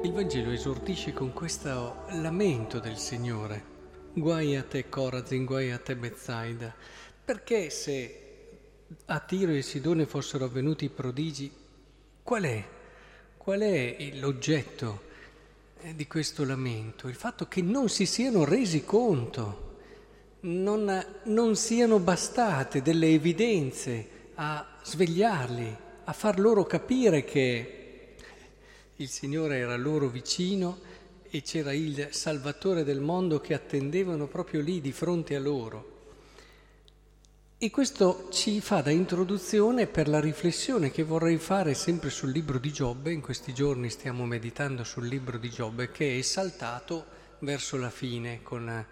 Il Vangelo esordisce con questo lamento del Signore. Guai a te Corazin, guai a te Bezzaida, perché se a Tiro e Sidone fossero avvenuti i prodigi, qual è? Qual è l'oggetto eh, di questo lamento? Il fatto che non si siano resi conto, non, non siano bastate delle evidenze a svegliarli, a far loro capire che il Signore era loro vicino e c'era il Salvatore del mondo che attendevano proprio lì di fronte a loro. E questo ci fa da introduzione per la riflessione che vorrei fare sempre sul libro di Giobbe, in questi giorni stiamo meditando sul libro di Giobbe che è saltato verso la fine con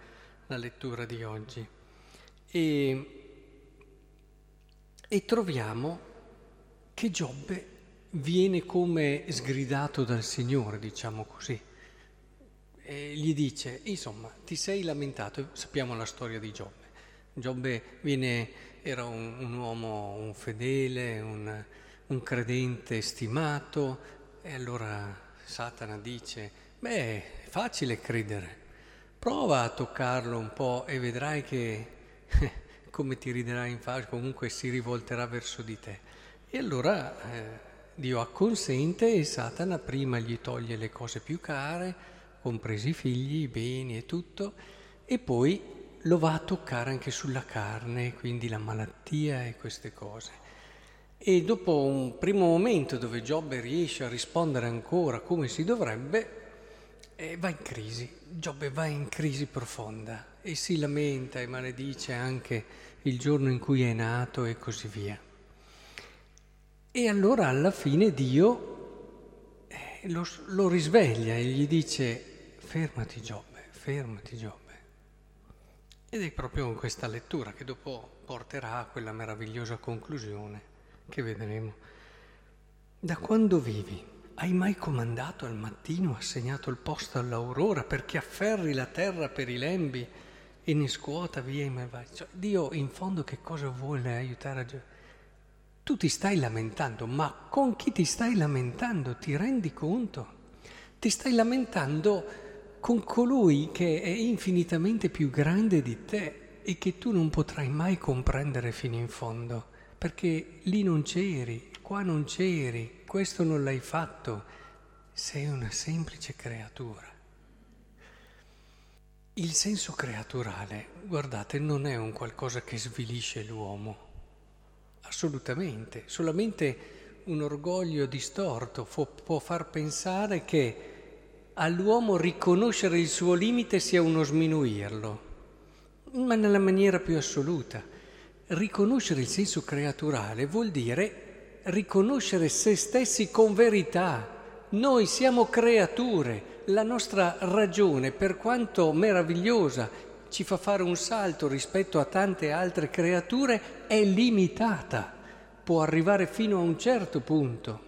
la lettura di oggi. E, e troviamo che Giobbe viene come sgridato dal Signore, diciamo così. E gli dice, insomma, ti sei lamentato, sappiamo la storia di Giobbe. Giobbe viene, era un, un, uomo, un fedele, un, un credente stimato, e allora Satana dice, beh, è facile credere, prova a toccarlo un po' e vedrai che come ti riderà in faccia, comunque si rivolterà verso di te. E allora... Eh, Dio acconsente e Satana prima gli toglie le cose più care, compresi i figli, i beni e tutto, e poi lo va a toccare anche sulla carne, quindi la malattia e queste cose. E dopo un primo momento dove Giobbe riesce a rispondere ancora come si dovrebbe, eh, va in crisi, Giobbe va in crisi profonda e si lamenta e maledice anche il giorno in cui è nato e così via. E allora alla fine Dio eh, lo, lo, risveglia e gli dice fermati Giobbe, fermati Giobbe. Ed è proprio questa lettura che dopo porterà a quella meravigliosa conclusione che vedremo. Da quando vivi? Hai mai comandato al mattino, assegnato il posto all'aurora perché afferri la terra per i lembi e ne scuota via i malvagi? Cioè, Dio in fondo che cosa vuole aiutare a Giobbe? Tu ti stai lamentando, ma con chi ti stai lamentando? Ti rendi conto? Ti stai lamentando con colui che è infinitamente più grande di te e che tu non potrai mai comprendere fino in fondo, perché lì non c'eri, qua non c'eri, questo non l'hai fatto, sei una semplice creatura. Il senso creaturale, guardate, non è un qualcosa che svilisce l'uomo Assolutamente, solamente un orgoglio distorto può, può far pensare che all'uomo riconoscere il suo limite sia uno sminuirlo, ma nella maniera più assoluta. Riconoscere il senso creaturale vuol dire riconoscere se stessi con verità. Noi siamo creature, la nostra ragione, per quanto meravigliosa, ci fa fare un salto rispetto a tante altre creature è limitata, può arrivare fino a un certo punto.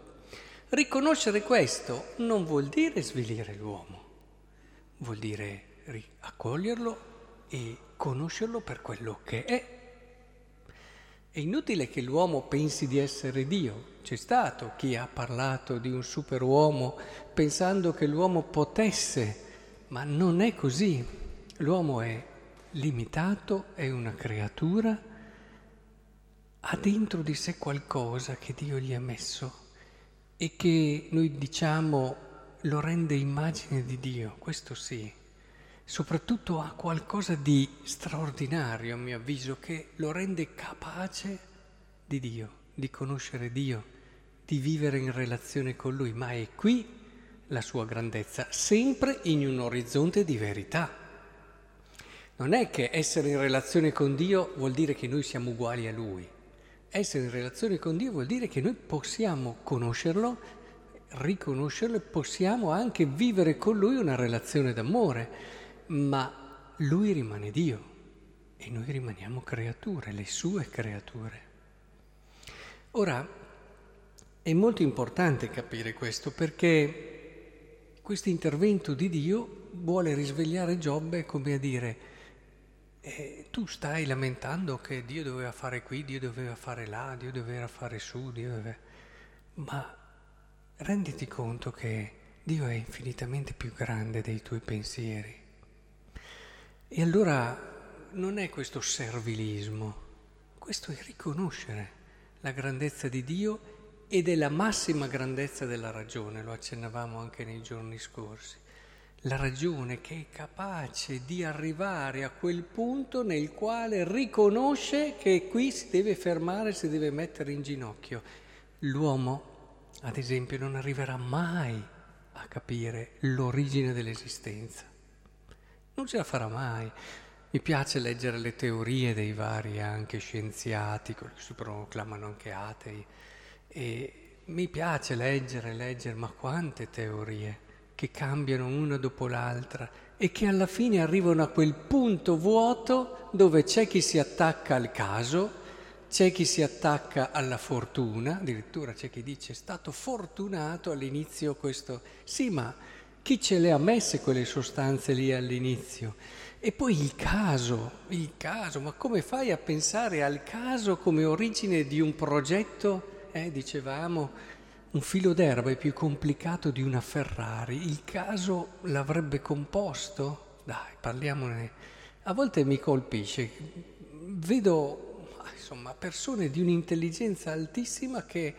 Riconoscere questo non vuol dire svilire l'uomo, vuol dire accoglierlo e conoscerlo per quello che è. È inutile che l'uomo pensi di essere Dio. C'è stato chi ha parlato di un superuomo pensando che l'uomo potesse, ma non è così. L'uomo è limitato, è una creatura, ha dentro di sé qualcosa che Dio gli ha messo e che noi diciamo lo rende immagine di Dio, questo sì. Soprattutto ha qualcosa di straordinario, a mio avviso, che lo rende capace di Dio, di conoscere Dio, di vivere in relazione con Lui, ma è qui la sua grandezza, sempre in un orizzonte di verità. Non è che essere in relazione con Dio vuol dire che noi siamo uguali a Lui. Essere in relazione con Dio vuol dire che noi possiamo conoscerlo, riconoscerlo e possiamo anche vivere con Lui una relazione d'amore, ma Lui rimane Dio e noi rimaniamo creature, le sue creature. Ora, è molto importante capire questo perché questo intervento di Dio vuole risvegliare Giobbe come a dire e tu stai lamentando che Dio doveva fare qui, Dio doveva fare là, Dio doveva fare su, Dio doveva... ma renditi conto che Dio è infinitamente più grande dei tuoi pensieri. E allora non è questo servilismo, questo è riconoscere la grandezza di Dio ed è la massima grandezza della ragione, lo accennavamo anche nei giorni scorsi. La ragione che è capace di arrivare a quel punto nel quale riconosce che qui si deve fermare, si deve mettere in ginocchio. L'uomo, ad esempio, non arriverà mai a capire l'origine dell'esistenza. Non ce la farà mai. Mi piace leggere le teorie dei vari anche scienziati, quelli che si proclamano anche atei, e mi piace leggere, leggere, ma quante teorie che cambiano una dopo l'altra e che alla fine arrivano a quel punto vuoto dove c'è chi si attacca al caso c'è chi si attacca alla fortuna, addirittura c'è chi dice è stato fortunato all'inizio questo. Sì, ma chi ce le ha messe quelle sostanze lì all'inizio? E poi il caso, il caso, ma come fai a pensare al caso come origine di un progetto? Eh, dicevamo, un filo d'erba è più complicato di una Ferrari, il caso l'avrebbe composto? Dai, parliamone. A volte mi colpisce, vedo insomma, persone di un'intelligenza altissima che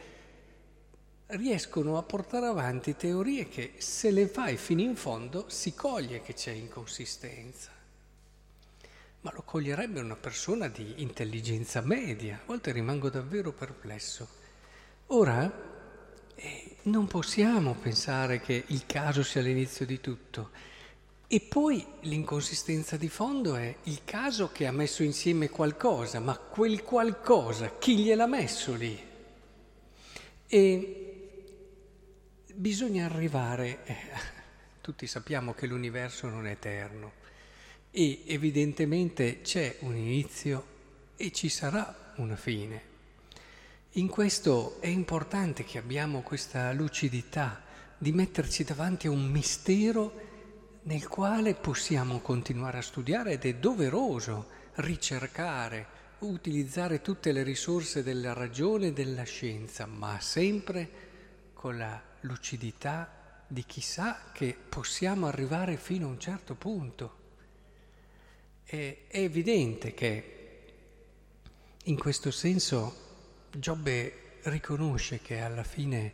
riescono a portare avanti teorie che se le fai fino in fondo si coglie che c'è inconsistenza. Ma lo coglierebbe una persona di intelligenza media, a volte rimango davvero perplesso. Ora, eh, non possiamo pensare che il caso sia l'inizio di tutto. E poi l'inconsistenza di fondo è il caso che ha messo insieme qualcosa, ma quel qualcosa chi gliel'ha messo lì? E bisogna arrivare, eh, tutti sappiamo che l'universo non è eterno e evidentemente c'è un inizio e ci sarà una fine. In questo è importante che abbiamo questa lucidità di metterci davanti a un mistero nel quale possiamo continuare a studiare ed è doveroso ricercare, utilizzare tutte le risorse della ragione e della scienza, ma sempre con la lucidità di chi sa che possiamo arrivare fino a un certo punto. È, evidente che in questo senso Giobbe riconosce che alla fine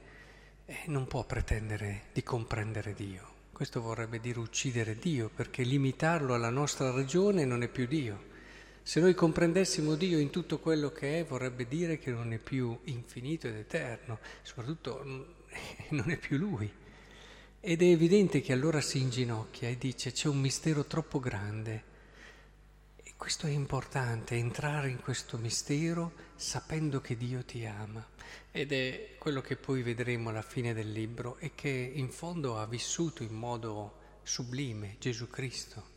eh, non può pretendere di comprendere Dio. Questo vorrebbe dire uccidere Dio, perché limitarlo alla nostra ragione non è più Dio. Se noi comprendessimo Dio in tutto quello che è, vorrebbe dire che non è più infinito ed eterno, soprattutto non è più Lui. Ed è evidente che allora si inginocchia e dice c'è un mistero troppo grande questo è importante, entrare in questo mistero sapendo che Dio ti ama. Ed è quello che poi vedremo alla fine del libro e che in fondo ha vissuto in modo sublime Gesù Cristo.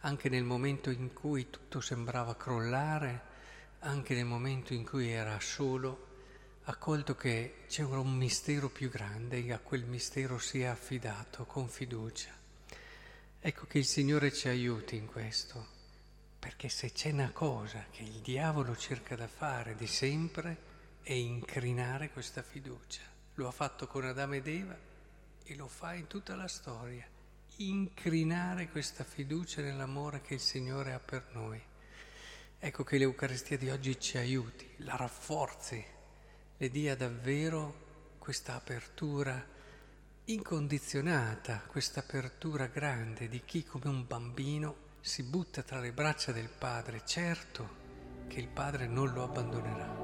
Anche nel momento in cui tutto sembrava crollare, anche nel momento in cui era solo, ha colto che c'era un mistero più grande e a quel mistero si è affidato con fiducia. Ecco che il Signore ci aiuti in questo perché se c'è una cosa che il diavolo cerca da fare di sempre è incrinare questa fiducia. Lo ha fatto con Adamo ed Eva e lo fa in tutta la storia. Incrinare questa fiducia nell'amore che il Signore ha per noi. Ecco che l'Eucaristia di oggi ci aiuti, la rafforzi, le dia davvero questa apertura incondizionata, questa apertura grande di chi come un bambino si butta tra le braccia del Padre, certo che il Padre non lo abbandonerà.